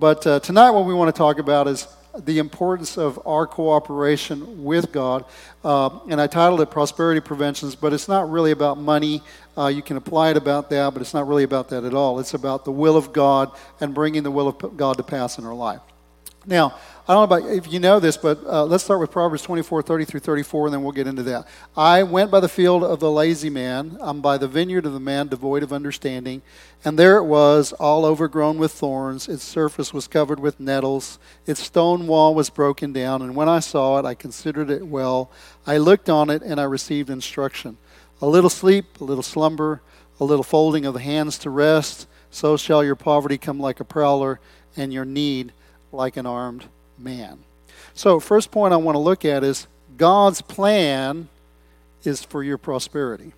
But uh, tonight, what we want to talk about is the importance of our cooperation with God. Uh, and I titled it Prosperity Preventions, but it's not really about money. Uh, you can apply it about that, but it's not really about that at all. It's about the will of God and bringing the will of God to pass in our life. Now, I don't know about if you know this, but uh, let's start with Proverbs 24, 30 through 34, and then we'll get into that. I went by the field of the lazy man, I'm by the vineyard of the man devoid of understanding, and there it was, all overgrown with thorns. Its surface was covered with nettles. Its stone wall was broken down, and when I saw it, I considered it well. I looked on it, and I received instruction. A little sleep, a little slumber, a little folding of the hands to rest, so shall your poverty come like a prowler, and your need like an armed man. So, first point I want to look at is God's plan is for your prosperity.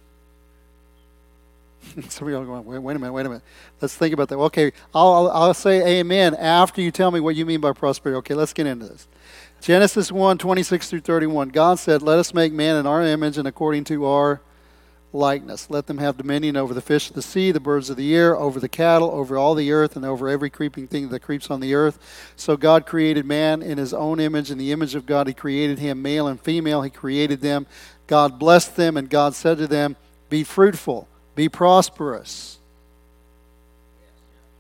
Some of y'all going, wait, wait, a minute, wait a minute. Let's think about that. Okay, I'll, I'll say amen after you tell me what you mean by prosperity. Okay, let's get into this. Genesis 1 26 through 31. God said, Let us make man in our image and according to our likeness. Let them have dominion over the fish of the sea, the birds of the air, over the cattle, over all the earth, and over every creeping thing that creeps on the earth. So God created man in his own image. In the image of God, he created him, male and female. He created them. God blessed them, and God said to them, Be fruitful, be prosperous,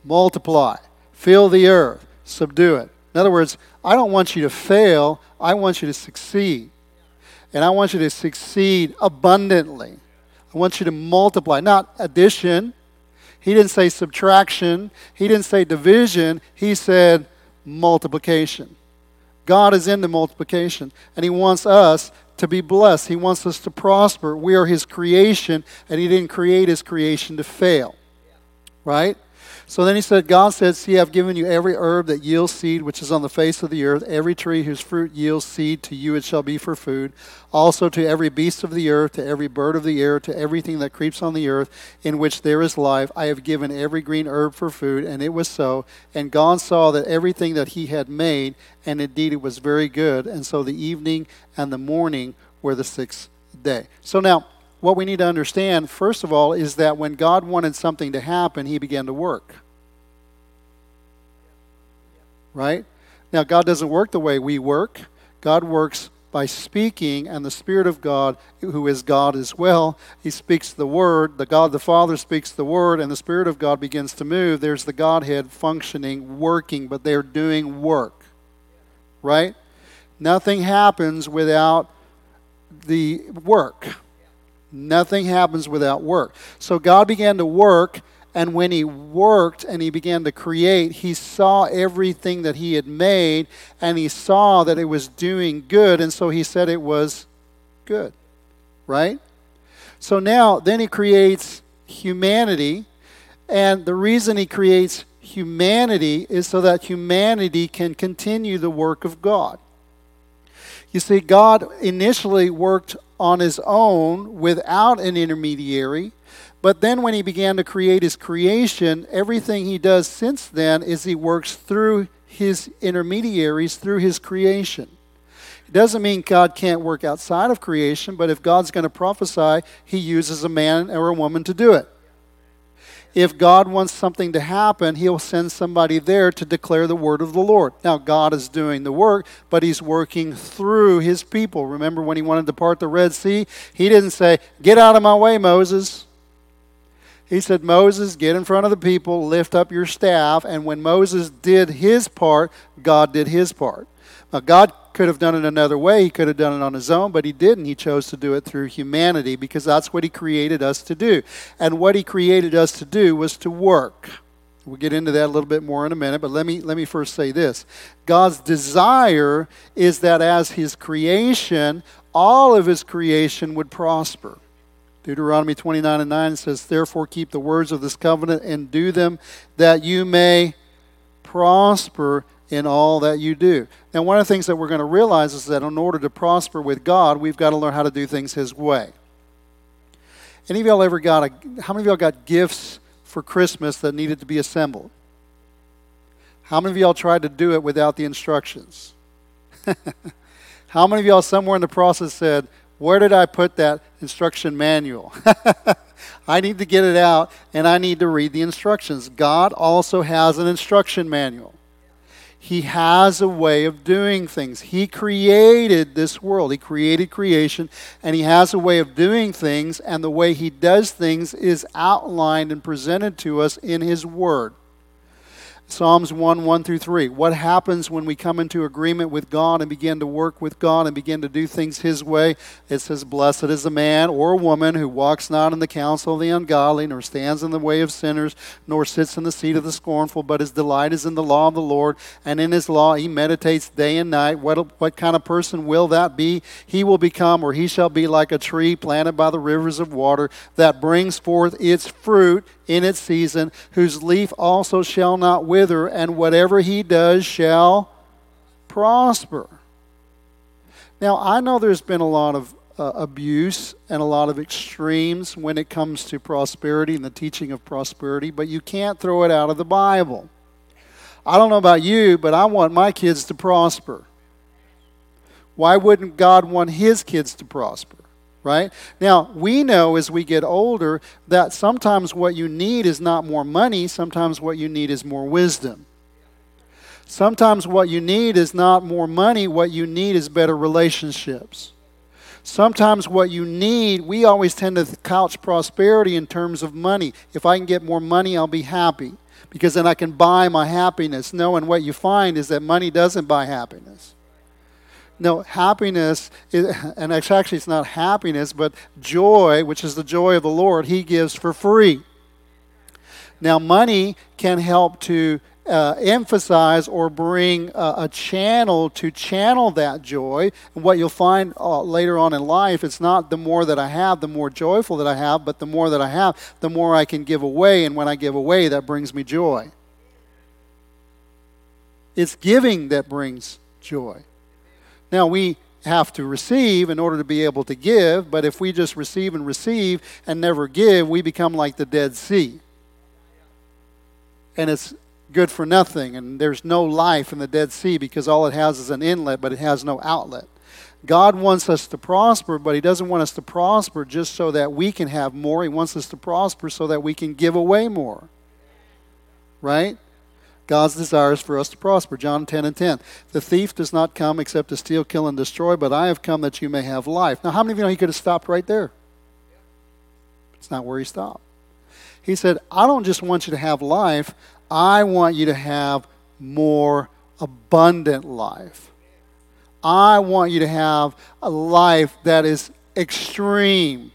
multiply, fill the earth, subdue it. In other words, I don't want you to fail, I want you to succeed. And I want you to succeed abundantly. I want you to multiply, not addition. He didn't say subtraction. He didn't say division. He said multiplication. God is into multiplication, and He wants us to be blessed. He wants us to prosper. We are His creation, and He didn't create His creation to fail. Right? So then he said, God said, See, I've given you every herb that yields seed, which is on the face of the earth, every tree whose fruit yields seed, to you it shall be for food. Also to every beast of the earth, to every bird of the air, to everything that creeps on the earth, in which there is life, I have given every green herb for food. And it was so. And God saw that everything that he had made, and indeed it was very good. And so the evening and the morning were the sixth day. So now, what we need to understand, first of all, is that when God wanted something to happen, he began to work right? Now, God doesn't work the way we work. God works by speaking, and the Spirit of God, who is God as well, He speaks the Word. The God the Father speaks the Word, and the Spirit of God begins to move. There's the Godhead functioning, working, but they're doing work, right? Nothing happens without the work. Nothing happens without work. So God began to work and when he worked and he began to create, he saw everything that he had made and he saw that it was doing good. And so he said it was good. Right? So now, then he creates humanity. And the reason he creates humanity is so that humanity can continue the work of God. You see, God initially worked on his own without an intermediary. But then when he began to create his creation, everything he does since then is he works through his intermediaries, through his creation. It doesn't mean God can't work outside of creation, but if God's going to prophesy, he uses a man or a woman to do it. If God wants something to happen, he'll send somebody there to declare the word of the Lord. Now, God is doing the work, but he's working through his people. Remember when he wanted to part the Red Sea? He didn't say, Get out of my way, Moses. He said, Moses, get in front of the people, lift up your staff. And when Moses did his part, God did his part. Now, God could have done it another way. He could have done it on his own, but he didn't. He chose to do it through humanity because that's what he created us to do. And what he created us to do was to work. We'll get into that a little bit more in a minute, but let me, let me first say this. God's desire is that as his creation, all of his creation would prosper. Deuteronomy 29 and 9 says, Therefore keep the words of this covenant and do them, that you may prosper in all that you do. Now, one of the things that we're going to realize is that in order to prosper with God, we've got to learn how to do things His way. Any of y'all ever got a, how many of y'all got gifts for Christmas that needed to be assembled? How many of y'all tried to do it without the instructions? how many of y'all somewhere in the process said, where did I put that instruction manual? I need to get it out and I need to read the instructions. God also has an instruction manual. He has a way of doing things. He created this world, He created creation, and He has a way of doing things, and the way He does things is outlined and presented to us in His Word. Psalms 1 1 through 3. What happens when we come into agreement with God and begin to work with God and begin to do things His way? It says, Blessed is the man or a woman who walks not in the counsel of the ungodly, nor stands in the way of sinners, nor sits in the seat of the scornful, but his delight is in the law of the Lord, and in his law he meditates day and night. What, what kind of person will that be? He will become, or he shall be like a tree planted by the rivers of water that brings forth its fruit in its season, whose leaf also shall not wither, and whatever he does shall prosper. Now, I know there's been a lot of uh, abuse and a lot of extremes when it comes to prosperity and the teaching of prosperity, but you can't throw it out of the Bible. I don't know about you, but I want my kids to prosper. Why wouldn't God want his kids to prosper? Right? Now, we know as we get older that sometimes what you need is not more money, sometimes what you need is more wisdom. Sometimes what you need is not more money, what you need is better relationships. Sometimes what you need, we always tend to couch prosperity in terms of money. If I can get more money, I'll be happy because then I can buy my happiness. No, and what you find is that money doesn't buy happiness. No, happiness, is, and actually it's not happiness, but joy, which is the joy of the Lord, He gives for free. Now, money can help to uh, emphasize or bring a, a, channel to channel that joy. And what you'll find uh, later on in life, it's not the more that I have, the more joyful that I have, but the more that I have, the more I can give away. And when I give away, that brings me joy. It's giving that brings joy. Now, we have to receive in order to be able to give, but if we just receive and receive and never give, we become like the Dead Sea. And it's good for nothing, and there's no life in the Dead Sea because all it has is an inlet, but it has no outlet. God wants us to prosper, but He doesn't want us to prosper just so that we can have more. He wants us to prosper so that we can give away more. Right? God's desire is for us to prosper. John 10 and 10. The thief does not come except to steal, kill, and destroy, but I have come that you may have life. Now, how many of you know he could have stopped right there? It's not where he stopped. He said, I don't just want you to have life, I want you to have more abundant life. I want you to have a life that is extreme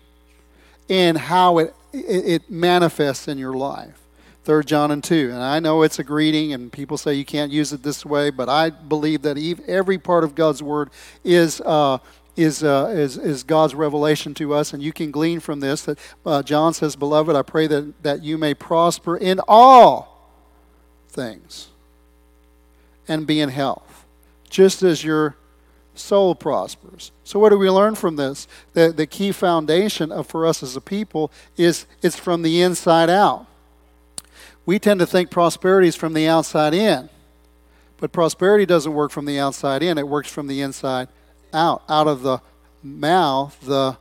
in how it, it, manifests in your life. 3 John and 2. And I know it's a greeting, and people say you can't use it this way, but I believe that every part of God's Word is. Uh, is, uh, is, is God's revelation to us, and you can glean from this that uh, John says, Beloved, I pray that, that you may prosper in all things and be in health, just as your soul prospers. So, what do we learn from this? The, the key foundation of, for us as a people is it's from the inside out we tend to think prosperity is from the outside in. But prosperity doesn't work from the outside in, it works from the inside out. Out of the mouth, the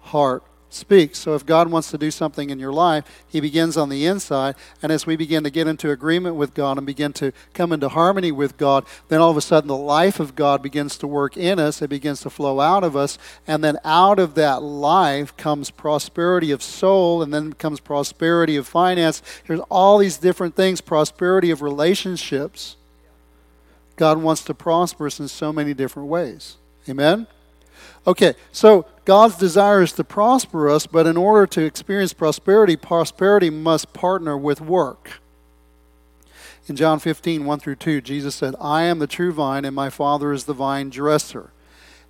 heart speaks. So if God wants to do something in your life, He begins on the inside. And as we begin to get into agreement with God and begin to come into harmony with God, then all of a sudden the life of God begins to work in us. It begins to flow out of us. And then out of that life comes prosperity of soul, and then comes prosperity of finance. There's all these different things, prosperity of relationships. God wants to prosper us in so many different ways. Amen? Okay, so God's desire is to prosper us, but in order to experience prosperity, prosperity must partner with work. In John 15, 1 through 2, Jesus said, I am the true vine, and my Father is the vine dresser.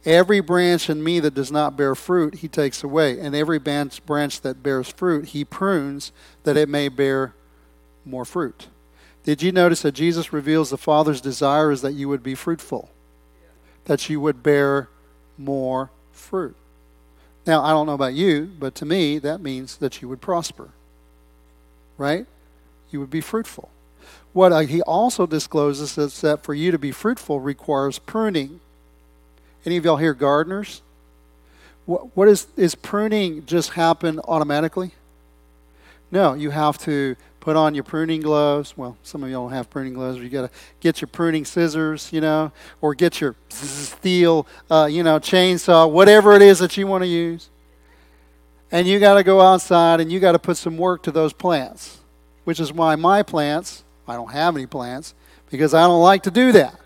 Every branch in me that does not bear fruit, he takes away, and every branch that bears fruit, he prunes that it may bear more fruit. Did you notice that Jesus reveals the Father's desire is that you would be fruitful, that you would bear more fruit. Now, I don't know about you, but to me, that means that you would prosper. Right? You would be fruitful. What he also discloses is that for you to be fruitful requires pruning. Any of y'all here gardeners? What, what is, is pruning just happen automatically? No, you have to put on your pruning gloves. Well, some of you don't have pruning gloves. You got to get your pruning scissors, you know, or get your steel, uh, you know, chainsaw, whatever it is that you want to use. And you got to go outside and you got to put some work to those plants, which is why my plants, I don't have any plants, because I don't like to do that.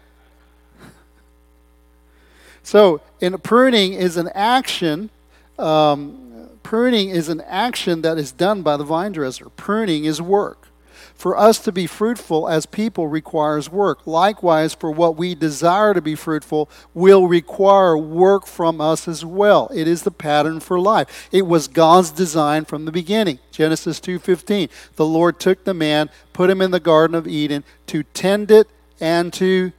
So, in pruning is an action. Um, pruning is an action that is done by the vine dresser. Pruning is work. For us to be fruitful as people requires work. Likewise, for what we desire to be fruitful will require work from us as well. It is the pattern for life. It was God's design from the beginning. Genesis 2:15. The Lord took the man, put him in the garden of Eden to tend it and to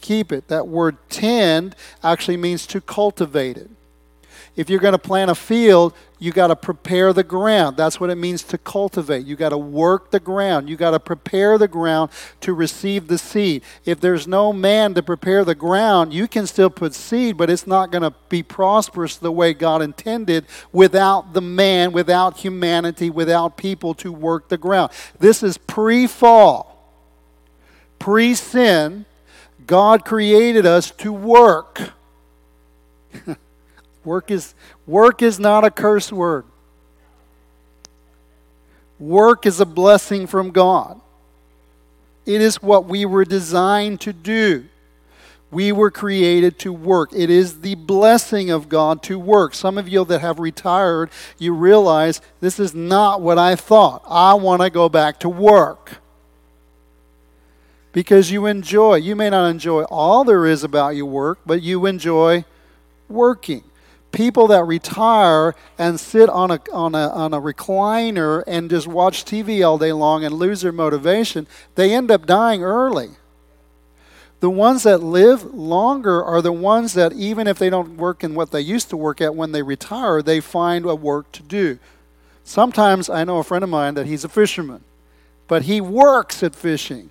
keep it. That word tend actually means to cultivate it. If you're going to plant a field, you got to prepare the ground. That's what it means to cultivate. You got to work the ground. You got to prepare the ground to receive the seed. If there's no man to prepare the ground, you can still put seed, but it's not going to be prosperous the way God intended without the man, without humanity, without people to work the ground. This is pre-fall, pre-sin. God created us to work. Work is, work is not a curse word. Work is a blessing from God. It is what we were designed to do. We were created to work. It is the blessing of God to work. Some of you that have retired, you realize this is not what I thought. I want to go back to work. Because you enjoy. You may not enjoy all there is about your work, but you enjoy working people that retire and sit on a, on, a, on a recliner and just watch TV all day long and lose their motivation, they end up dying early. The ones that live longer are the ones that, even if they don't work in what they used to work at when they retire, they find a work to do. Sometimes I know a friend of mine that he's a fisherman, but he works at fishing,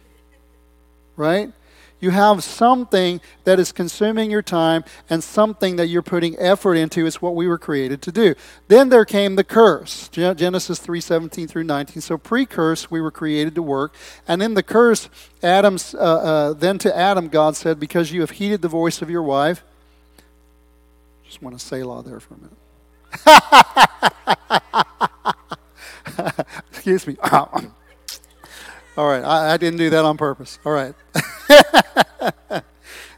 right? You have something that is consuming your time and something that you're putting effort into. It's what we were created to do. Then there came the curse, Genesis 3:17 through 19. So pre-curse, we were created to work, and in the curse, Adam's uh, uh, then to Adam, God said, "Because you have heeded the voice of your wife." Just want to say law there for a minute. Excuse me. All right, I, I didn't do that on purpose. All right.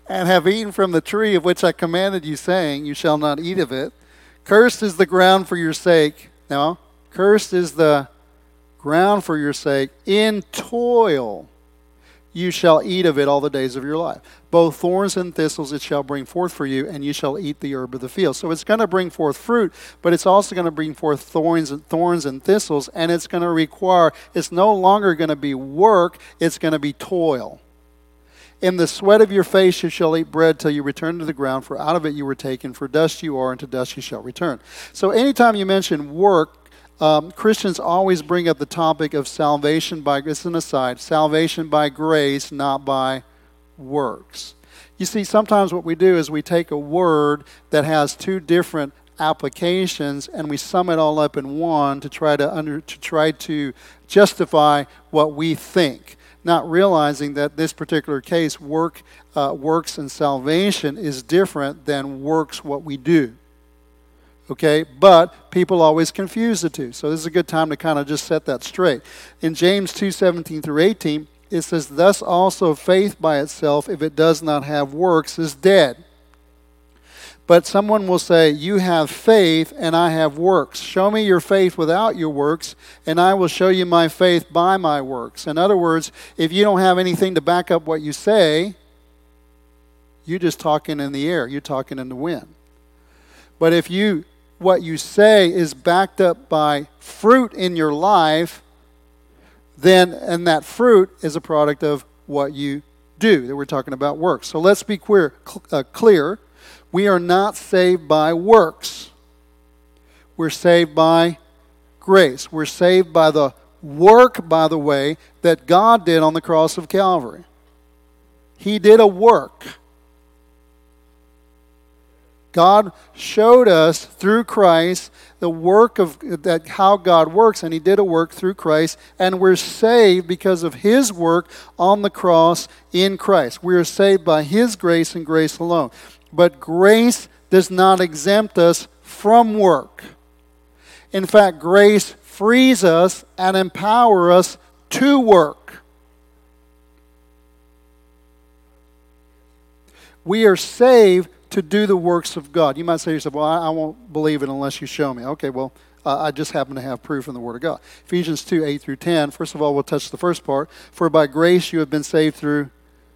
and have eaten from the tree of which I commanded you, saying, You shall not eat of it. Cursed is the ground for your sake. Now, cursed is the ground for your sake. In toil you shall eat of it all the days of your life. Both thorns and thistles it shall bring forth for you, and you shall eat the herb of the field. So it's going to bring forth fruit, but it's also going to bring forth thorns and thorns and thistles, and it's going to require. It's no longer going to be work; it's going to be toil. In the sweat of your face you shall eat bread till you return to the ground, for out of it you were taken. For dust you are, and to dust you shall return. So anytime you mention work, um, Christians always bring up the topic of salvation by, this is an aside, salvation by grace, not by works. You see, sometimes what we do is we take a word that has two different applications and we sum it all up in one to try to under to try to justify what we think not realizing that this particular case work uh, works and salvation is different than works what we do. Okay? But people always confuse the two. So this is a good time to kind of just set that straight. In james 2 17 through 18 it says thus also faith by itself if it does not have works is dead but someone will say, You have faith, and I have works. Show me your faith without your works, and I will show you my faith by my works. In other words, if you don't have anything to back up what you say, you're just talking in the air, you're talking in the wind. But if you what you say is backed up by fruit in your life, then and that fruit is a product of what you do. That we're talking about works. So let's be clear. Uh, clear we are not saved by works. We're saved by grace. We're saved by the work, by the way, that God did on the cross of Calvary. He did a work. God showed us through Christ the work of that how God works, and He did a work through Christ, and we're saved because of His work on the cross in Christ. We are saved by His grace and grace alone. But grace does not exempt us from work. In fact, grace frees us and empowers us to work. We are saved to do the works of God. You might say to yourself, Well, I, won't believe it unless you show me. Okay, well, uh, I just happen to have proof in the Word of God. Ephesians 2 8 through 10. First of all, we'll touch the first part. For by grace you have been saved through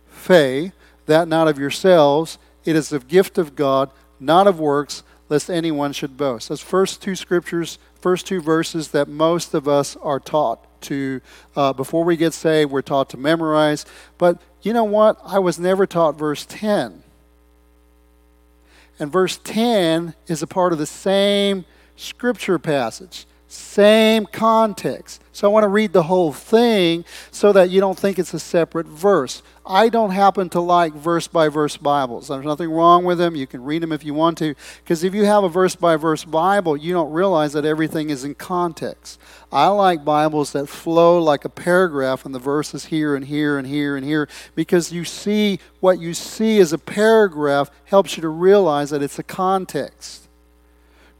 faith, that not of yourselves. It is the gift of God, not of works, lest anyone should boast. Those first two scriptures, first two verses that most of us are taught to, uh, before we get saved, we're taught to memorize. But you know what? I was never taught verse 10. And verse 10 is a part of the same scripture passage, same context. So I want to read the whole thing so that you don't think it's a separate verse. I don't happen to like verse by verse Bibles. There's nothing wrong with them. You can read them if you want to. Because if you have a verse by verse Bible, you don't realize that everything is in context. I like Bibles that flow like a paragraph and the verses here and here and here and here because you see what you see as a paragraph helps you to realize that it's a context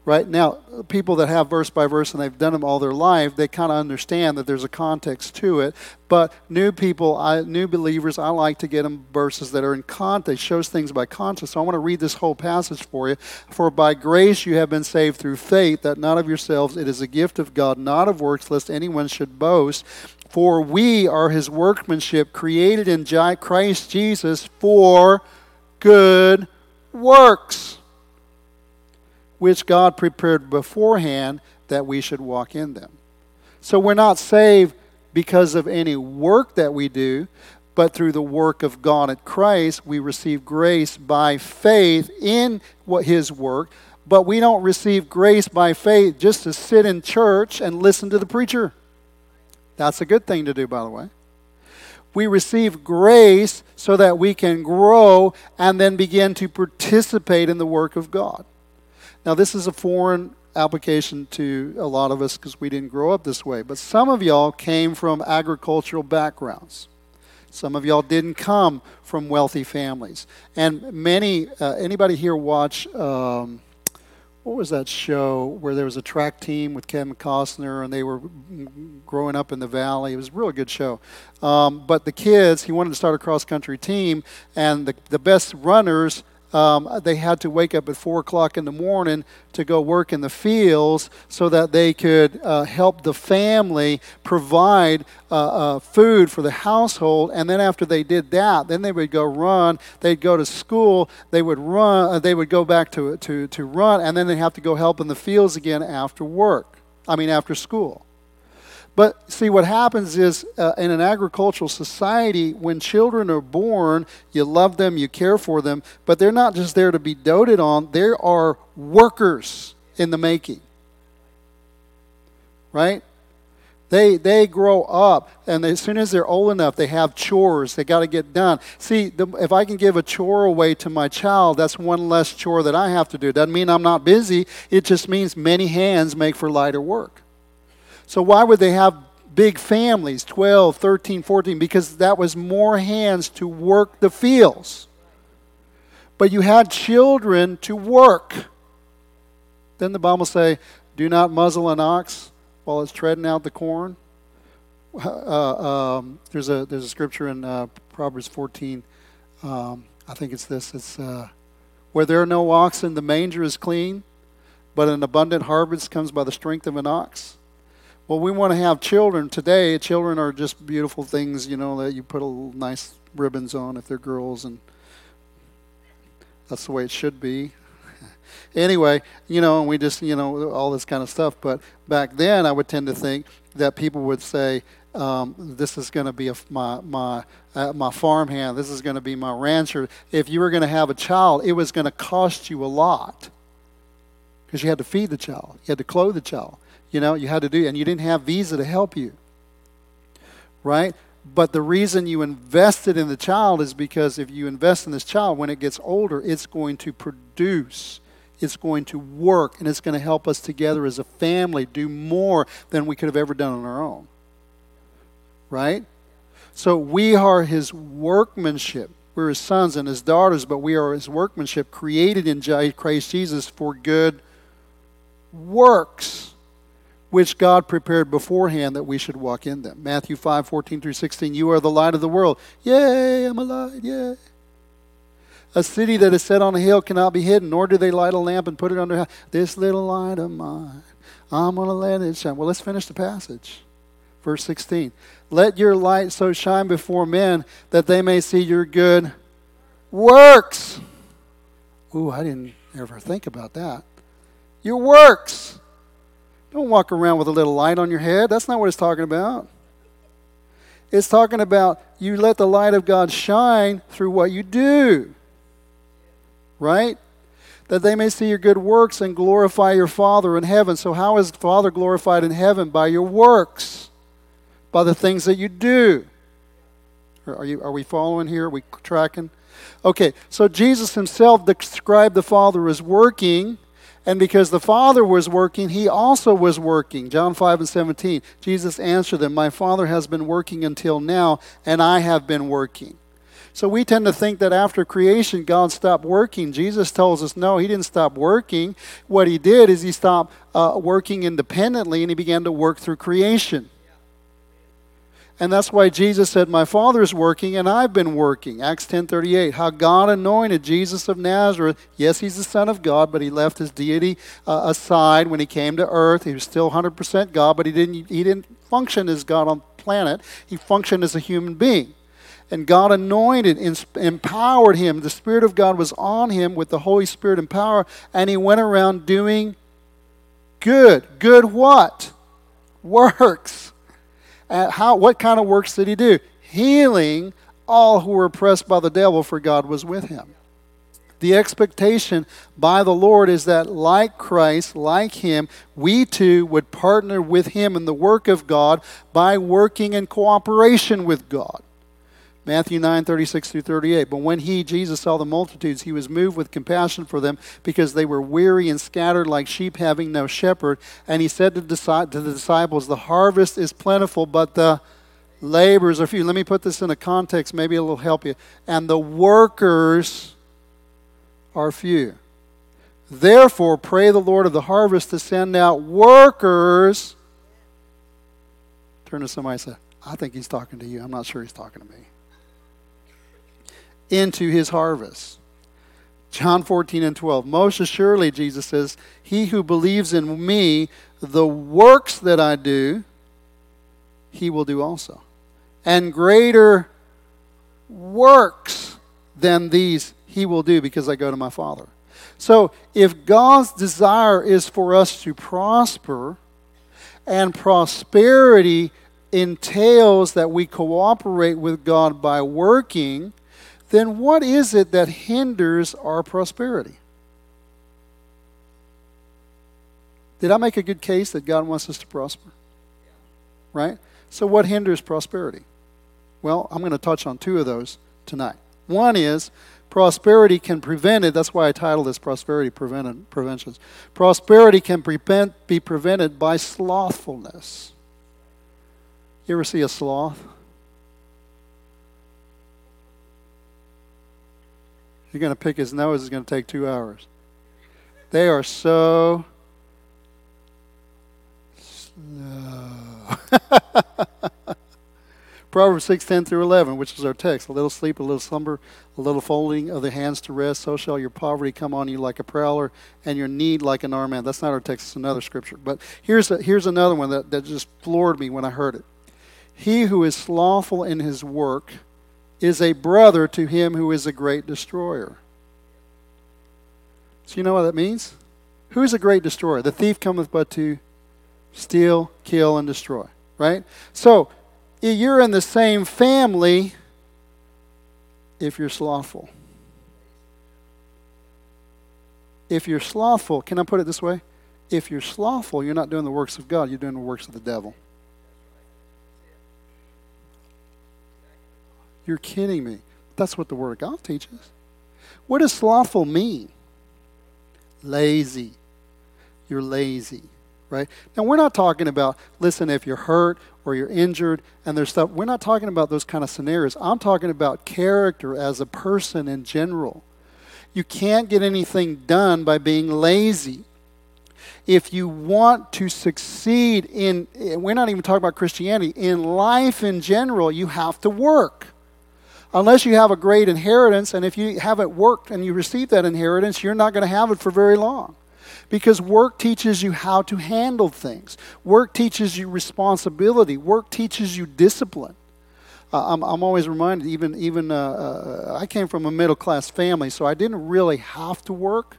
right now people that have verse by verse and they've done them all their life they kind of understand that there's a context to it. But new people I, new believers i like to get them verses that are in context shows things by context so i want to read this whole passage for you. For by grace you have been saved through faith that not of yourselves it is a gift of god not of works lest anyone should boast. For we are his workmanship created in christ jesus for good works which God prepared beforehand that we should walk in them. So we're not saved because of any work that we do, but through the work of God at Christ, we receive grace by faith in what his work. But we don't receive grace by faith just to sit in church and listen to the preacher. That's a good thing to do, by the way. We receive grace so that we can grow and then begin to participate in the work of God. Now, this is a foreign application to a lot of us because we didn't grow up this way. But some of y'all came from agricultural backgrounds. Some of y'all didn't come from wealthy families. And many, uh, anybody here watch, um, what was that show where there was a track team with Kevin Costner and they were growing up in the valley? It was a really good show. Um, but the kids, he wanted to start a cross country team, and the, the best runners um, they had to wake up at 4 o'clock in the morning to go work in the fields so that they could uh, help the family provide uh, uh, food for the household. And then after they did that, then they would go run. They'd go to school. They would run. Uh, they would go back to, to, to run. And then they'd have to go help in the fields again after work. I mean, after school. But see, what happens is uh, in an agricultural society, when children are born, you love them, you care for them, but they're not just there to be doted on, there are workers in the making. Right? They, they grow up, and as soon as they're old enough, they have chores they got to get done. See, the, if I can give a chore away to my child, that's one less chore that I have to do. Doesn't mean I'm not busy, it just means many hands make for lighter work. So why would they have big families, 12, 13, 14? Because that was more hands to work the fields. But you had children to work. Then the Bible say, do not muzzle an ox while it's treading out the corn. Uh, um, there's a there's a scripture in uh, Proverbs 14. Um, I think it's this. It's uh, where there are no oxen, the manger is clean, but an abundant harvest comes by the strength of an ox. Well, we want to have children today. Children are just beautiful things, you know, that you put a nice ribbons on if they're girls, and that's the way it should be. anyway, you know, and we just, you know, all this kind of stuff. But back then, I would tend to think that people would say, um, "This is going to be a, my my uh, my farmhand. This is going to be my rancher." If you were going to have a child, it was going to cost you a lot because you had to feed the child, you had to clothe the child, you know, you had to do, and you didn't have Visa to help you. Right? But the reason you invested in the child is because if you invest in this child, when it gets older, it's going to produce it's going to work and it's going to help us together as a family do more than we could have ever done on our own. Right? So we are his workmanship. We're his sons and his daughters, but we are his workmanship created in Christ Jesus for good works which God prepared beforehand that we should walk in them. Matthew 5, 14 through 16. You are the light of the world. Yay, I'm a light, yay. A city that is set on a hill cannot be hidden, nor do they light a lamp and put it under. This little light of mine, I'm going to let it shine. Well, let's finish the passage. Verse 16. Let your light so shine before men that they may see your good works. Ooh, I didn't ever think about that. Your works. Don't walk around with a little light on your head. That's not what it's talking about. It's talking about you let the light of God shine through what you do. Right? That they may see your good works and glorify your Father in heaven. So, how is Father glorified in heaven? By your works, by the things that you do. Are, you, are we following here? Are we tracking? Okay, so Jesus himself described the Father as working and because the Father was working, he also was working. John 5 and 17. Jesus answered them, My Father has been working until now, and I have been working. So we tend to think that after creation, God stopped working. Jesus tells us, no, he didn't stop working. What he did is he stopped uh, working independently and he began to work through creation. And that's why Jesus said, My Father's working and I've been working. Acts 10.38, how God anointed Jesus of Nazareth. Yes, he's the Son of God, but he left his deity uh, aside when he came to earth. He was still 100% God, but he didn't, he didn't function as God on planet. He functioned as a human being. And God anointed, and empowered him. The Spirit of God was on him with the Holy Spirit and power, and he went around doing good. Good what? Works how, what kind of works did he do? Healing all who were oppressed by the devil, for God was with him. The expectation by the Lord is that, like Christ, like Him, we too would partner with Him in the work of God by working in cooperation with God. Matthew 9, 36 through 38. But when he, Jesus, saw the multitudes, he was moved with compassion for them because they were weary and scattered like sheep having no shepherd. And he said to the disciples, The harvest is plentiful, but the laborers are few. Let me put this in a context, maybe it'll help you. And the workers are few. Therefore, pray the Lord of the harvest to send out workers. Turn to somebody and say, I think he's talking to you. I'm not sure he's talking to me into his harvest. John 14 and 12. Most assuredly, Jesus says, He who believes in me, the works that I do, he will do also. And greater works than these he will do because I go to my Father. So, if God's desire is for us to prosper, and prosperity entails that we cooperate with God by working, then what is it that hinders our prosperity? Did I make a good case that God wants us to prosper? Right? So, what hinders prosperity? Well, I'm going to touch on two of those tonight. One is prosperity can prevent it. That's why I titled this Prosperity Prevented, Preventions. Prosperity can prevent, be prevented by slothfulness. You ever see a sloth? You're going to pick his nose, it's going to take two hours. They are so slow. Proverbs 6, 10 through 11, which is our text. A little sleep, a little slumber, a little folding of the hands to rest. So shall your poverty come on you like a prowler, and your need like an armed man. That's not our text, it's another scripture. But here's, a, here's another one that, that just floored me when I heard it. He who is slothful in his work is a brother to him who is a great destroyer. So you know what that means? Who is a great destroyer? The thief cometh but to steal, kill, and destroy. Right? So you're in the same family if you're slothful. If you're slothful, can I put it this way? If you're slothful, you're not doing the works of God, you're doing the works of the devil. You're kidding me. That's what the Word of God teaches. What does slothful mean? Lazy. You're lazy, right? Now, we're not talking about, listen, if you're hurt or you're injured and there's stuff, we're not talking about those kind of scenarios. I'm talking about character as a person in general. You can't get anything done by being lazy. If you want to succeed in, eh, we're not even talking about Christianity, in life in general, you have to work. Unless you have a great inheritance, and if you haven't worked and you receive that inheritance, you're not going to have it for very long. Because work teaches you how to handle things. Work teaches you responsibility. Work teaches you discipline. Uh, I'm, I'm always reminded, even, even uh, uh, I came from a middle class family, so I didn't really have to work.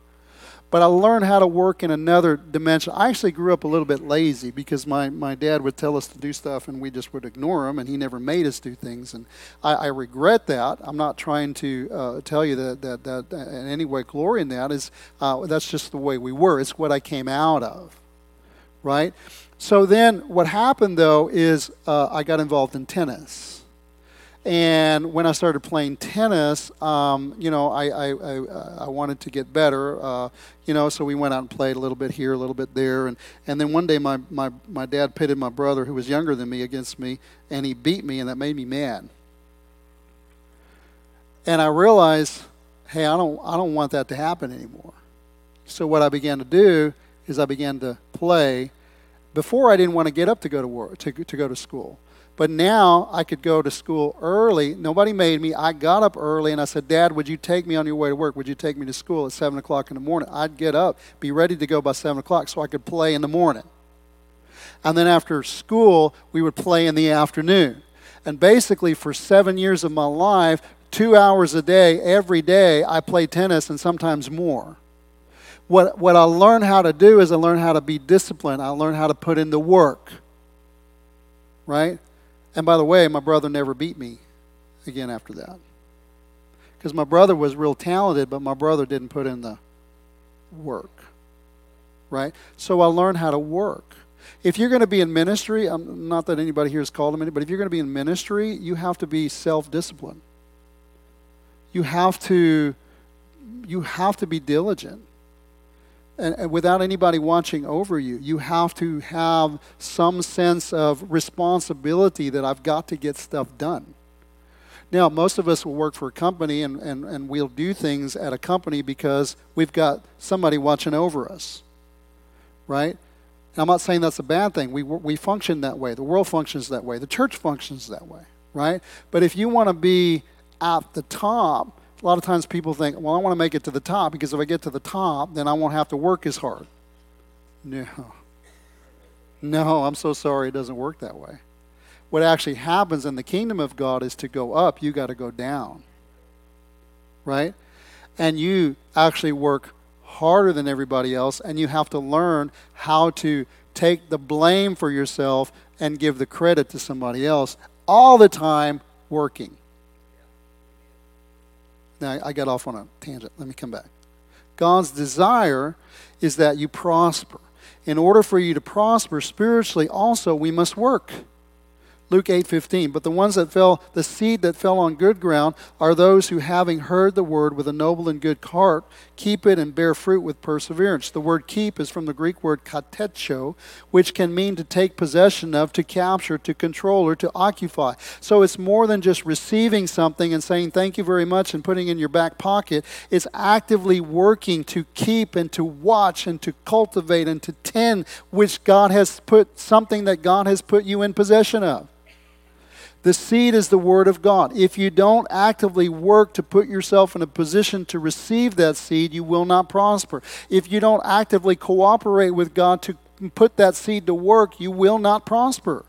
But I learned how to work in another dimension. I actually grew up a little bit lazy because my, my dad would tell us to do stuff and we just would ignore him, and he never made us do things. And I, I regret that. I'm not trying to uh, tell you that, that, that in any way glory in that. Is, uh, that's just the way we were. It's what I came out of, right? So then what happened, though, is uh, I got involved in tennis and when I started playing tennis, um, you know, I, I, I, I, wanted to get better, uh, you know, so we went out and played a little bit here, a little bit there. And, and then one day my, my, my dad pitted my brother, who was younger than me, against me, and he beat me, and that made me mad. And I realized, hey, I don't, I don't want that to happen anymore. So what I began to do is I began to play. Before I didn't want to get up to go to work, to, to go to school. But now I could go to school early. Nobody made me. I got up early and I said, Dad, would you take me on your way to work? Would you take me to school at 7 o'clock in the morning? I'd get up, be ready to go by 7 o'clock so I could play in the morning. And then after school, we would play in the afternoon. And basically, for seven years of my life, two hours a day, every day, I played tennis and sometimes more. What, what I learned how to do is I learned how to be disciplined. I learned how to put in the work. Right? And by the way, my brother never beat me again after that. Because my brother was real talented, but my brother didn't put in the work. Right? So I learned how to work. If you're going to be in ministry, I'm, not that anybody here is called to ministry, but if you're going to be in ministry, you have to be self-disciplined. You have to you have to be diligent and, and without anybody watching over you. You have to have some sense of responsibility that I've got to get stuff done. Now, most of us will work for a company and, and, and we'll do things at a company because we've got somebody watching over us, right? And I'm not saying that's a bad thing. We, we function that way. The world functions that way. The church functions that way, right? But if you want to be at the top, a lot of times people think, well, I want to make it to the top because if I get to the top, then I won't have to work as hard. No. No, I'm so sorry it doesn't work that way. What actually happens in the kingdom of God is to go up, you got to go down. Right? And you actually work harder than everybody else, and you have to learn how to take the blame for yourself and give the credit to somebody else all the time working. Now, I got off on a tangent. Let me come back. God's desire is that you prosper. In order for you to prosper spiritually, also, we must work. Luke 8:15. But the ones that fell, the seed that fell on good ground, are those who, having heard the word with a noble and good heart, keep it and bear fruit with perseverance. The word "keep" is from the Greek word katecho, which can mean to take possession of, to capture, to control, or to occupy. So it's more than just receiving something and saying thank you very much and putting in your back pocket. It's actively working to keep and to watch and to cultivate and to tend, which God has put something that God has put you in possession of. The seed is the Word of God. If you don't actively work to put yourself in a position to receive that seed, you will not prosper. If you don't actively cooperate with God to put that seed to work, you will not prosper.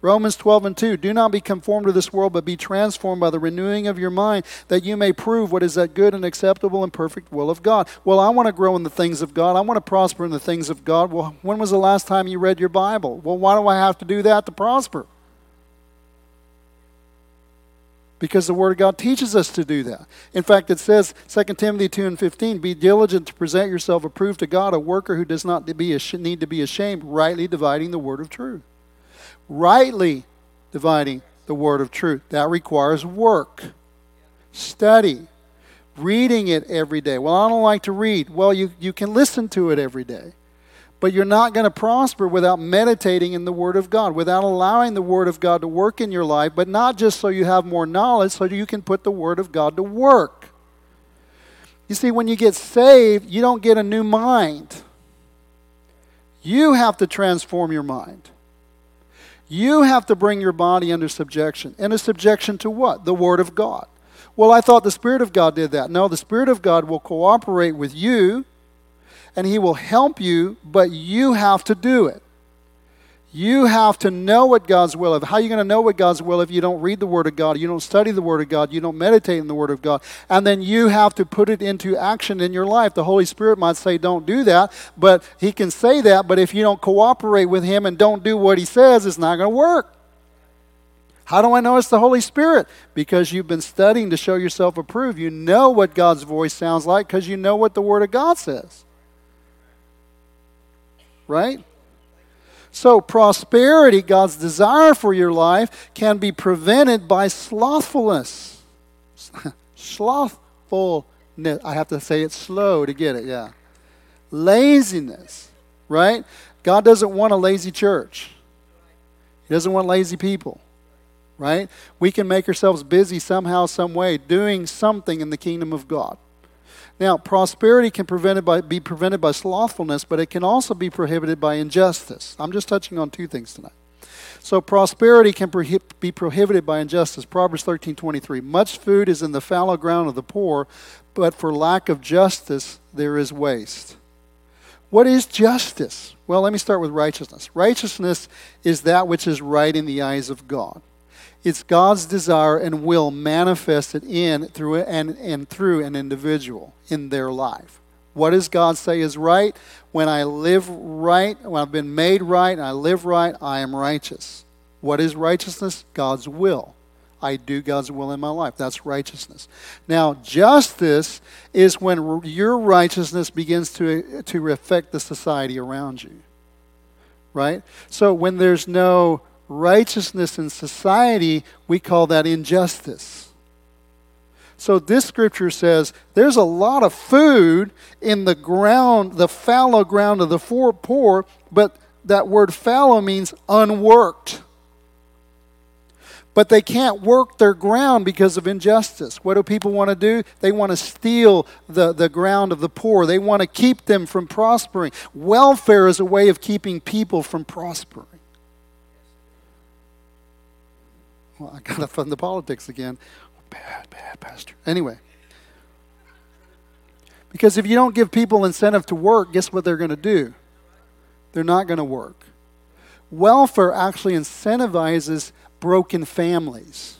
Romans 12 and 2 Do not be conformed to this world, but be transformed by the renewing of your mind, that you may prove what is that good and acceptable and perfect will of God. Well, I want to grow in the things of God. I want to prosper in the things of God. Well, when was the last time you read your Bible? Well, why do I have to do that to prosper? Because the Word of God teaches us to do that. In fact, it says, 2 Timothy 2 and 15, be diligent to present yourself approved to God, a worker who does not be need to be ashamed, rightly dividing the Word of truth. Rightly dividing the Word of truth. That requires work, study. reading it every day. Well, I don't like to read. Well, you, you can listen to it every day. But you're not going to prosper without meditating in the Word of God, without allowing the Word of God to work in your life, but not just so you have more knowledge, so you can put the Word of God to work. You see, when you get saved, you don't get a new mind. You have to transform your mind. You have to bring your body under subjection. And a subjection to what? The Word of God. Well, I thought the Spirit of God did that. No, the Spirit of God will cooperate with you and He will help you, but you have to do it. You have to know what God's will is. How are you going to know what God's will if you don't read the Word of God, you don't study the Word of God, you don't meditate in the Word of God, and then you have to put it into action in your life? The Holy Spirit might say, don't do that, but He can say that, but if you don't cooperate with Him and don't do what He says, it's not going to work. How do I know it's the Holy Spirit? Because you've been studying to show yourself approved. You know what God's voice sounds like because you know what the Word of God says. Right? So, prosperity, God's desire for your life, can be prevented by slothfulness. Slothfulness. I have to say it slow to get it, yeah. Laziness, right? God doesn't want a lazy church, He doesn't want lazy people right? We can make ourselves busy somehow, some way, doing something in the kingdom of God. Now, prosperity can prevented by, be prevented by slothfulness, but it can also be prohibited by injustice. I'm just touching on two things tonight. So prosperity can be prohibited by injustice. Proverbs 13:23. Much food is in the fallow ground of the poor, but for lack of justice there is waste. What is justice? Well, let me start with righteousness. Righteousness is that which is right in the eyes of God. It's God's desire and will manifested in through and, and through an individual in their life. What does God say is right? When I live right, when I've been made right and I live right, I am righteous. What is righteousness? God's will. I do God's will in my life. That's righteousness. Now, justice is when your righteousness begins to, to affect the society around you. Right? So when there's no righteousness in society, we call that injustice. So this scripture says there's a lot of food in the ground, the fallow ground of the poor, but that word fallow means unworked. But they can't work their ground because of injustice. What do people want to do? They want to steal the, the ground of the poor. They want to keep them from prospering. Welfare is a way of keeping people from prospering. Well, I got to fund the politics again. Bad, bad, Pastor. Anyway. Because if you don't give people incentive to work, guess what they're going to do? They're not going to work. Welfare actually incentivizes broken families.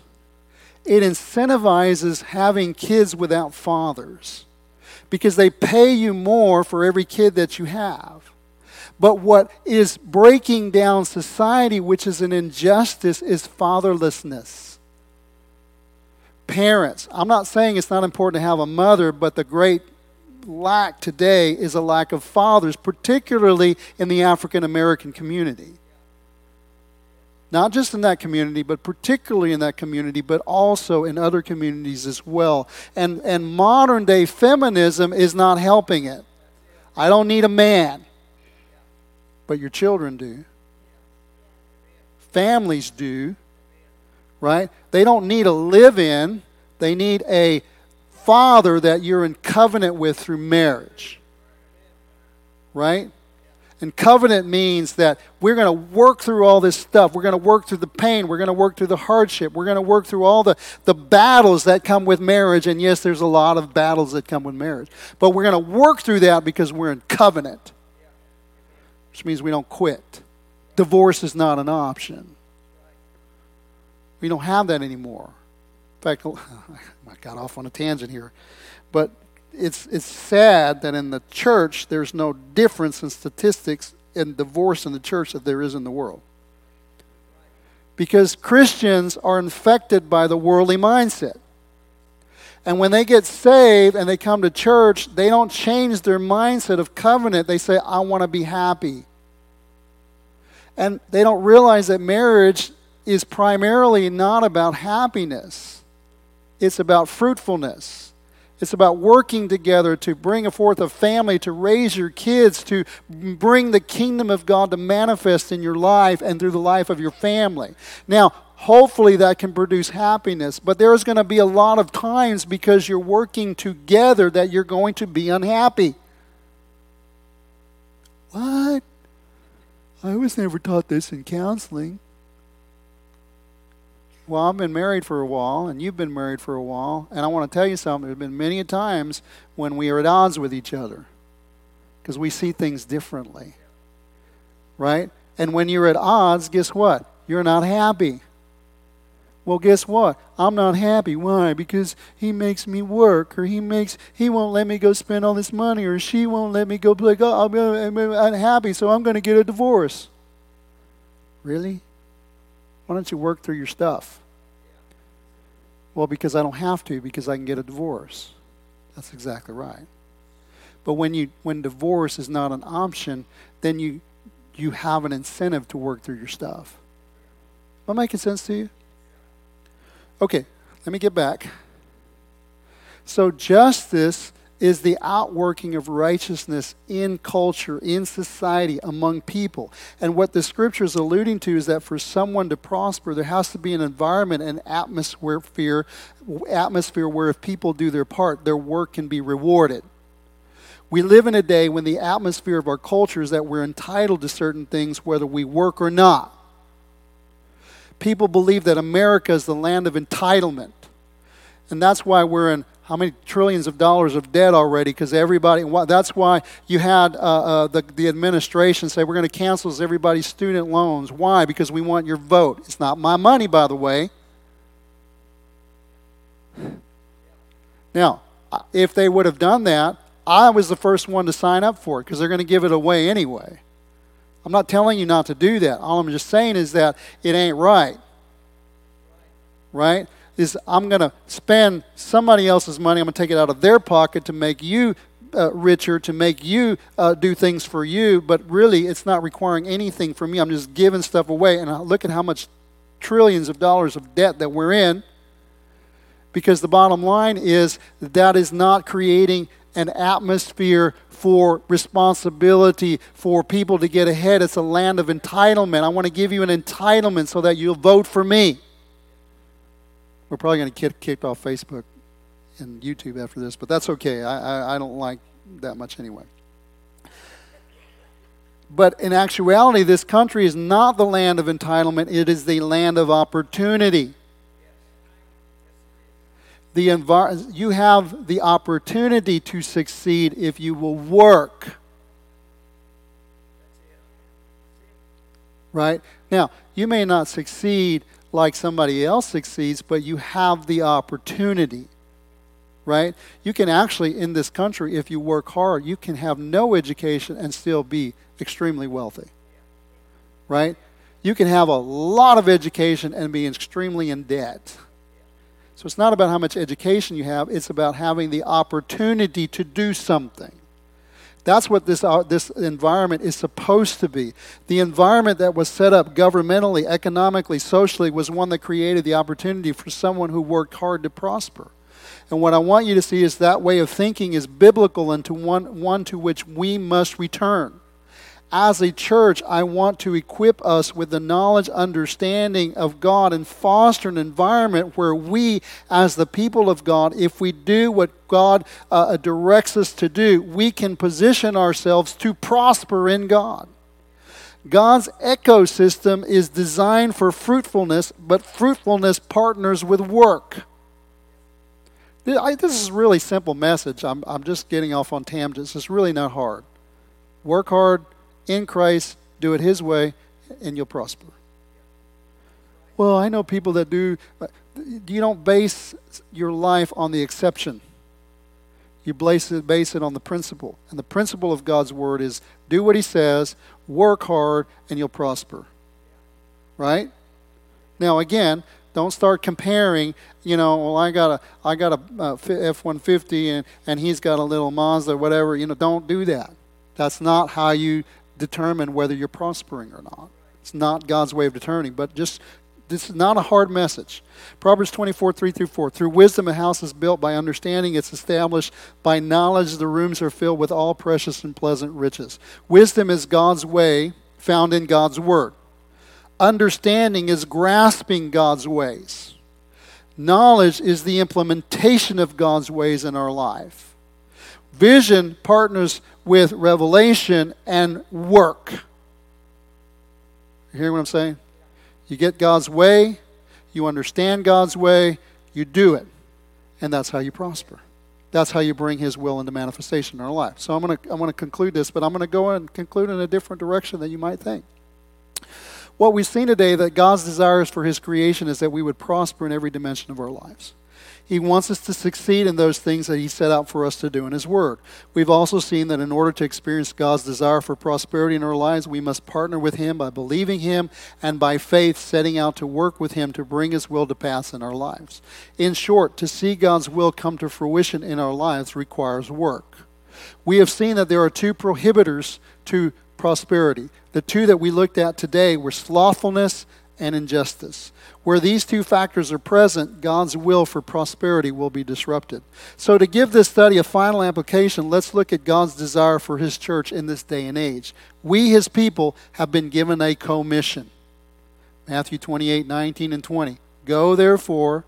It incentivizes having kids without fathers because they pay you more for every kid that you have. But what is breaking down society, which is an injustice, is fatherlessness. Parents, I'm not saying it's not important to have a mother, but the great lack today is a lack of fathers, particularly in the African American community. Not just in that community, but particularly in that community, but also in other communities as well. And, and modern day feminism is not helping it. I don't need a man but your children do. Families do, right? They don't need a live in, they need a father that you're in covenant with through marriage, right? And covenant means that we're going to work through all this stuff. We're going to work through the pain. We're going to work through the hardship. We're going to work through all the, the battles that come with marriage. And yes, there's a lot of battles that come with marriage. But we're going to work through that because we're in covenant which means we don't quit. Divorce is not an option. We don't have that anymore. In fact, I got off on a tangent here. But it's, it's sad that in the church there's no difference in statistics in divorce in the church that there is in the world. Because Christians are infected by the worldly mindset. And when they get saved and they come to church, they don't change their mindset of covenant. They say, I want to be happy. And they don't realize that marriage is primarily not about happiness, it's about fruitfulness. It's about working together to bring forth a family, to raise your kids, to bring the kingdom of God to manifest in your life and through the life of your family. Now, hopefully that can produce happiness, but there's going to be a lot of times because you're working together that you're going to be unhappy. What? I was never taught this in counseling. Well, I've been married for a while, and you've been married for a while, and I want to tell you something. There have been many times when we are at odds with each other because we see things differently. Right? And when you're at odds, guess what? You're not happy. Well, guess what? I'm not happy. Why? Because he makes me work, or he makes he won't let me go spend all this money, or she won't let me go play golf. Oh, I'm unhappy, so I'm going to get a divorce. Really? Why don't you work through your stuff? Well, because I don't have to, because I can get a divorce. That's exactly right. But when you when divorce is not an option, then you you have an incentive to work through your stuff. Am I making sense to you? Okay, let me get back. So justice is the outworking of righteousness in culture, in society, among people. And what the scripture is alluding to is that for someone to prosper, there has to be an environment, an atmosphere, atmosphere where if people do their part, their work can be rewarded. We live in a day when the atmosphere of our culture is that we're entitled to certain things whether we work or not. People believe that America is the land of entitlement. And that's why we're in how many trillions of dollars of debt already because everybody that's why you had uh, uh, the, the administration say we're going to cancel everybody's student loans. Why? Because we want your vote. It's not my money by the way. Now if they would have done that i was the first one to sign up for it because they're going to give it away anyway i'm not telling you not to do that all i'm just saying is that it ain't right right is I'm going to spend somebody else's money. I'm going to take it out of their pocket to make you uh, richer, to make you uh, do things for you. But really, it's not requiring anything from me. I'm just giving stuff away. And look at how much trillions of dollars of debt that we're in. Because the bottom line is that, that is not creating an atmosphere for responsibility for people to get ahead. It's a land of entitlement. I want to give you an entitlement so that you'll vote for me. We're probably going to get kicked off Facebook and YouTube after this, but that's okay. I, I, I don't like that much anyway. But in actuality, this country is not the land of entitlement, it is the land of opportunity. The envir- you have the opportunity to succeed if you will work. Right? Now, you may not succeed like somebody else succeeds, but you have the opportunity, right? You can actually, in this country, if you work hard, you can have no education and still be extremely wealthy, right? You can have a lot of education and be extremely in debt. So it's not about how much education you have, it's about having the opportunity to do something. That's what this, uh, this environment is supposed to be. The environment that was set up governmentally, economically, socially was one that created the opportunity for someone who worked hard to prosper. And what I want you to see is that way of thinking is biblical and to one, one to which we must return as a church, I want to equip us with the knowledge, understanding of God and foster an environment where we, as the people of God, if we do what God uh, directs us to do, we can position ourselves to prosper in God. God's ecosystem is designed for fruitfulness, but fruitfulness partners with work. This is a really simple message. I'm, I'm just getting off on tangents. It's really not hard. Work hard, in Christ, do it His way, and you'll prosper. Well, I know people that do. You don't base your life on the exception. You base it, base it on the principle. And the principle of God's word is do what He says, work hard, and you'll prosper. Right? Now, again, don't start comparing. You know, well, I got a I got a uh, F one fifty and and he's got a little Mazda, whatever. You know, don't do that. That's not how you determine whether you're prospering or not. It's not God's way of determining, but just this is not a hard message. Proverbs 24, 3 through 4. Through wisdom, a house is built. By understanding, it's established. By knowledge, the rooms are filled with all precious and pleasant riches. Wisdom is God's way found in God's word. Understanding is grasping God's ways. Knowledge is the implementation of God's ways in our life. Vision partners with revelation and work. You hear what I'm saying? You get God's way, you understand God's way, you do it, and that's how you prosper. That's how you bring His will into manifestation in our life. So I'm going to I'm going to conclude this, but I'm going to go and conclude in a different direction than you might think. What we've seen today that God's desires for His creation is that we would prosper in every dimension of our lives. He wants us to succeed in those things that He set out for us to do in His Word. We've also seen that in order to experience God's desire for prosperity in our lives, we must partner with Him by believing Him and by faith setting out to work with Him to bring His will to pass in our lives. In short, to see God's will come to fruition in our lives requires work. We have seen that there are two prohibitors to prosperity. The two that we looked at today were slothfulness and injustice. Where these two factors are present, God's will for prosperity will be disrupted. So, to give this study a final application, let's look at God's desire for His church in this day and age. We, His people, have been given a commission. Matthew 28 19 and 20. Go, therefore,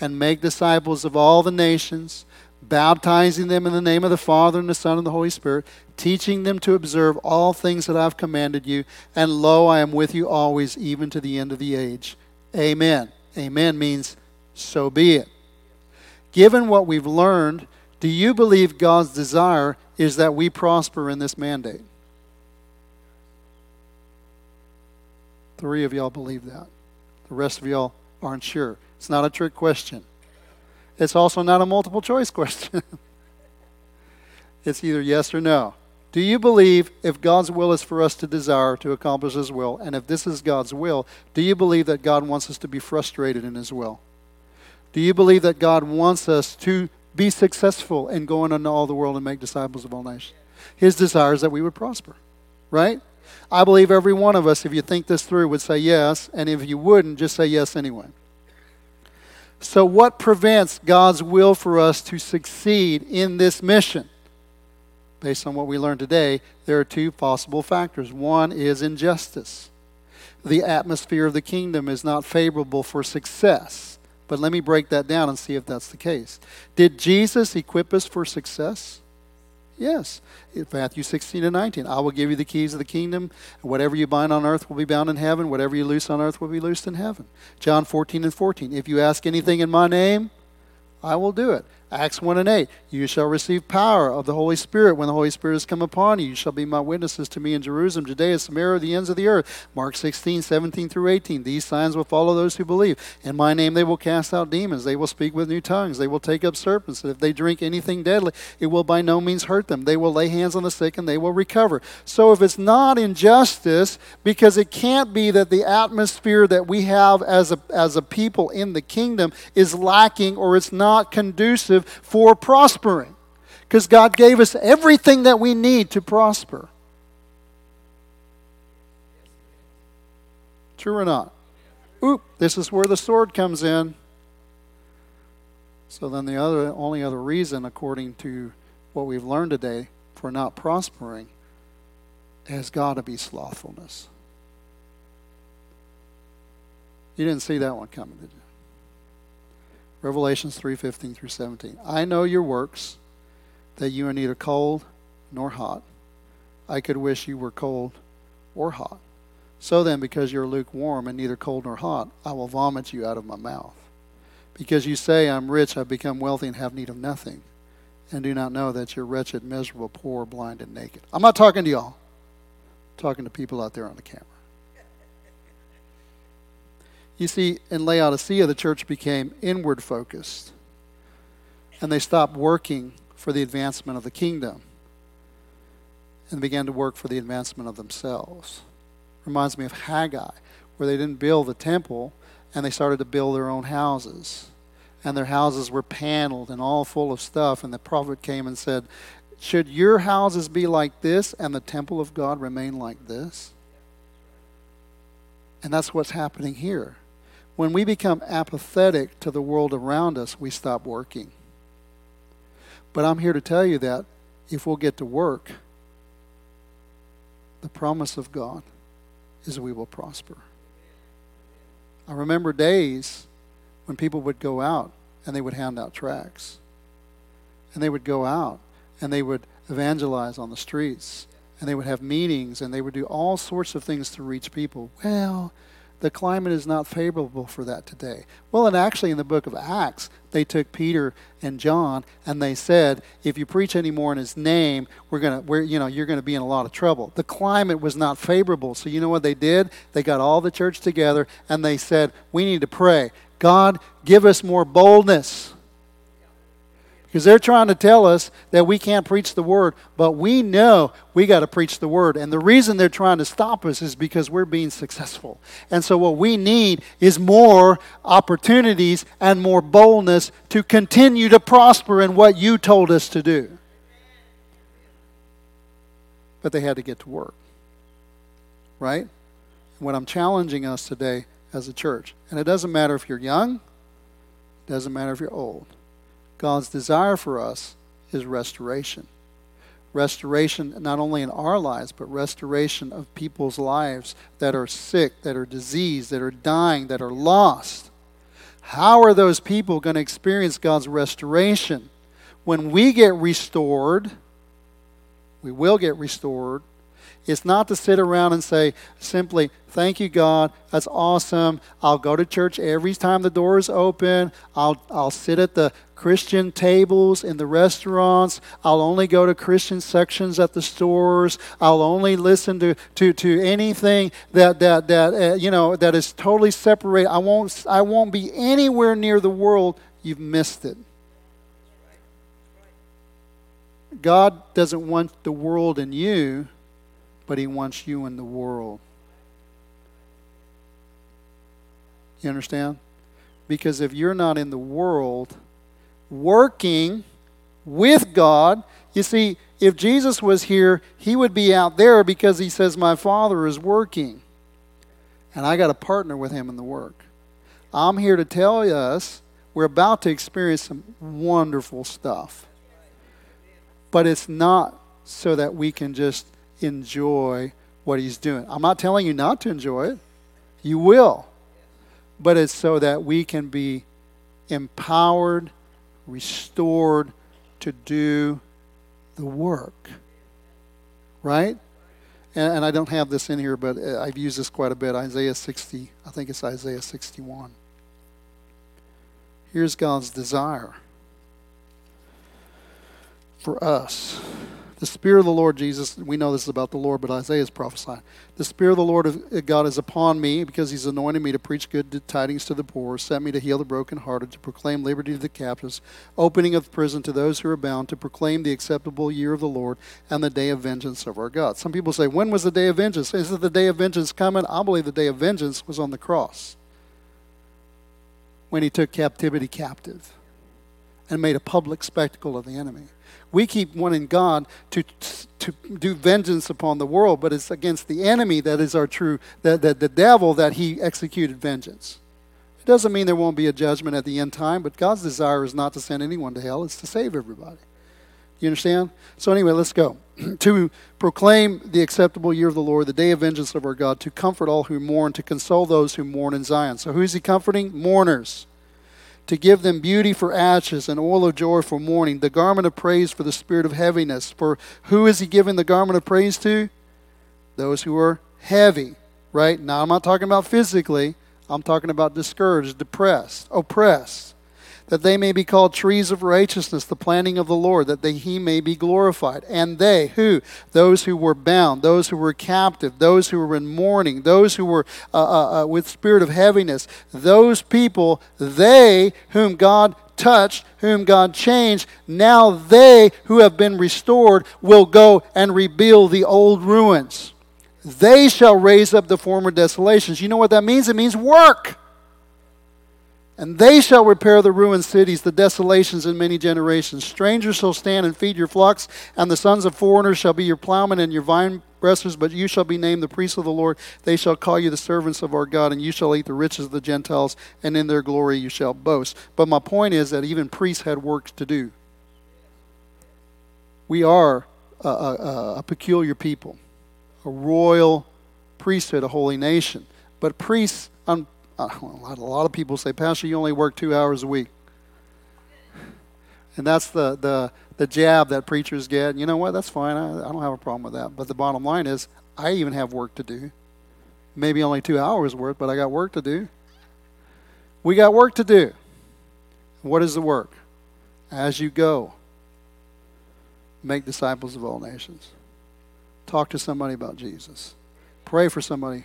and make disciples of all the nations, baptizing them in the name of the Father and the Son and the Holy Spirit, teaching them to observe all things that I've commanded you. And lo, I am with you always, even to the end of the age. Amen. Amen means so be it. Given what we've learned, do you believe God's desire is that we prosper in this mandate? Three of y'all believe that. The rest of y'all aren't sure. It's not a trick question. It's also not a multiple choice question. it's either yes or no. Do you believe if God's will is for us to desire to accomplish His will, and if this is God's will, do you believe that God wants us to be frustrated in His will? Do you believe that God wants us to be successful in going into all the world and make disciples of all nations? His desire is that we would prosper, right? I believe every one of us, if you think this through, would say yes, and if you wouldn't, just say yes anyway. So, what prevents God's will for us to succeed in this mission? Based on what we learned today, there are two possible factors. One is injustice. The atmosphere of the kingdom is not favorable for success. But let me break that down and see if that's the case. Did Jesus equip us for success? Yes. In Matthew 16 and 19. I will give you the keys of the kingdom. Whatever you bind on earth will be bound in heaven. Whatever you loose on earth will be loosed in heaven. John 14 and 14. If you ask anything in my name, I will do it. Acts 1 and 8. You shall receive power of the Holy Spirit when the Holy Spirit has come upon you. You shall be my witnesses to me in Jerusalem, Judea, Samaria, the ends of the earth. Mark 16, 17 through 18. These signs will follow those who believe. In my name they will cast out demons. They will speak with new tongues. They will take up serpents. If they drink anything deadly, it will by no means hurt them. They will lay hands on the sick and they will recover. So if it's not injustice, because it can't be that the atmosphere that we have as a, as a people in the kingdom is lacking or it's not conducive for prospering because God gave us everything that we need to prosper. True or not? Oop, this is where the sword comes in. So then the other only other reason according to what we've learned today for not prospering has got to be slothfulness. You didn't see that one coming, did you? Revelations 3:15 through 17. I know your works, that you are neither cold nor hot. I could wish you were cold or hot. So then, because you're lukewarm and neither cold nor hot, I will vomit you out of my mouth. Because you say, I'm rich, I've become wealthy, and have need of nothing, and do not know that you're wretched, miserable, poor, blind, and naked. I'm not talking to y'all. I'm talking to people out there on the camera. You see, in Laodicea, the church became inward focused, and they stopped working for the advancement of the kingdom and began to work for the advancement of themselves. Reminds me of Haggai, where they didn't build the temple and they started to build their own houses. And their houses were paneled and all full of stuff. And the prophet came and said, Should your houses be like this and the temple of God remain like this? And that's what's happening here When we become apathetic to the world around us, we stop working. But I'm here to tell you that if we'll get to work, the promise of God is we will prosper. I remember days when people would go out and they would hand out tracts. And they would go out and they would evangelize on the streets. And they would have meetings and they would do all sorts of things to reach people. Well, the climate is not favorable for that today. Well, and actually, in the book of Acts, they took Peter and John and they said, if you preach anymore in his name, we're gonna, we're, you know, you're gonna be in a lot of trouble. The climate was not favorable. So you know what they did? They got all the church together and they said, we need to pray. God, give us more boldness. Because they're trying to tell us that we can't preach the word, but we know we got to preach the word. And the reason they're trying to stop us is because we're being successful. And so, what we need is more opportunities and more boldness to continue to prosper in what you told us to do. But they had to get to work. Right? What I'm challenging us today as a church, and it doesn't matter if you're young, it doesn't matter if you're old God's desire for us is restoration. Restoration not only in our lives, but restoration of people's lives that are sick, that are diseased, that are dying, that are lost. How are those people going to experience God's restoration? When we get restored, we will get restored it's not to sit around and say simply, Thank you, God. That's awesome. I'll go to church every time the door is open. I'll, I'll sit at the Christian tables in the restaurants. I'll only go to Christian sections at the stores. I'll only listen to, to, to anything that, that, that, uh, you know, that is totally separate. I won't, I won't be anywhere near the world. You've missed it. God doesn't want the world in you but He wants you in the world. You understand? Because if you're not in the world working with God, you see, if Jesus was here, he would be out there because he says, My Father is working. And I got to partner with him in the work. I'm here to tell us we're about to experience some wonderful stuff. But it's not so that we can just enjoy what he's doing. I'm not telling you not to enjoy it, you will. But it's so that we can be empowered, restored to do the work. Right? And, and, I don't have this in here, but uh, I've used this quite a bit. Isaiah 60, I think it's Isaiah 61. Here's God's desire for us. The Spirit of the Lord Jesus, we know this is about the Lord, but Isaiah is prophesying. The Spirit of the Lord of God is upon me because He's anointed me to preach good tidings to the poor, sent me to heal the brokenhearted, to proclaim liberty to the captives, opening of prison to those who are bound, to proclaim the acceptable year of the Lord and the day of vengeance of our God. Some people say, when was the day of vengeance? Is it the day of vengeance coming? I believe the day of vengeance was on the cross when He took captivity captive and made a public spectacle of the enemy. We keep wanting God to, to do vengeance upon the world, but it's against the enemy that is our true, the, the devil that he executed vengeance. It doesn't mean there won't be a judgment at the end time, but God's desire is not to send anyone to hell, it's to save everybody. You understand? So, anyway, let's go. to proclaim the acceptable year of the Lord, the day of vengeance of our God, to comfort all who mourn, to console those who mourn in Zion. So, who's he comforting? Mourners to give them beauty for ashes and oil of joy for mourning, the garment of praise for the spirit of heaviness. For who is he giving the garment of praise to? Those who are heavy, right? Now, I'm not talking about physically, I'm talking about discouraged, depressed, oppressed that they may be called trees of righteousness, the planting of the Lord, that they, he may be glorified. And they, who? Those who were bound, those who were captive, those who were in mourning, those who were uh, uh, uh, with spirit of heaviness, those people, they whom God touched, whom God changed, now they who have been restored will go and rebuild the old ruins. They shall raise up the former desolations. You know what that means? It means work. And they shall repair the ruined cities, the desolations in many generations. Strangers shall stand and feed your flocks, and the sons of foreigners shall be your plowmen and your vine dressers, but you shall be named the priests of the Lord. They shall call you the servants of our God, and you shall eat the riches of the Gentiles, and in their glory you shall boast. But my point is that even priests had work to do. We are a, a, a peculiar people, a royal priesthood, a holy nation. But priests, a lot of people say, Pastor, you only work two hours a week. And that's the, the, the jab that preachers get. You know what? That's fine. I, I don't have a problem with that. But the bottom line is, I even have work to do. Maybe only two hours worth, but I got work to do. We got work to do. What is the work? As you go, make disciples of all nations. Talk to somebody about Jesus. Pray for somebody,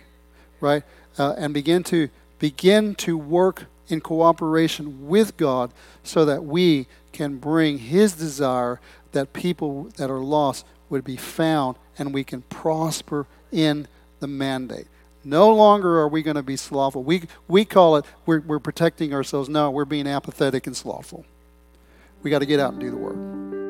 right? Uh, and begin to begin to work in cooperation with God so that we can bring His desire that people that are lost would be found and we can prosper in the mandate. No longer are we going to be slothful. We, we call it we're, we're protecting ourselves. No, we're being apathetic and slothful. We got to get out and do the work.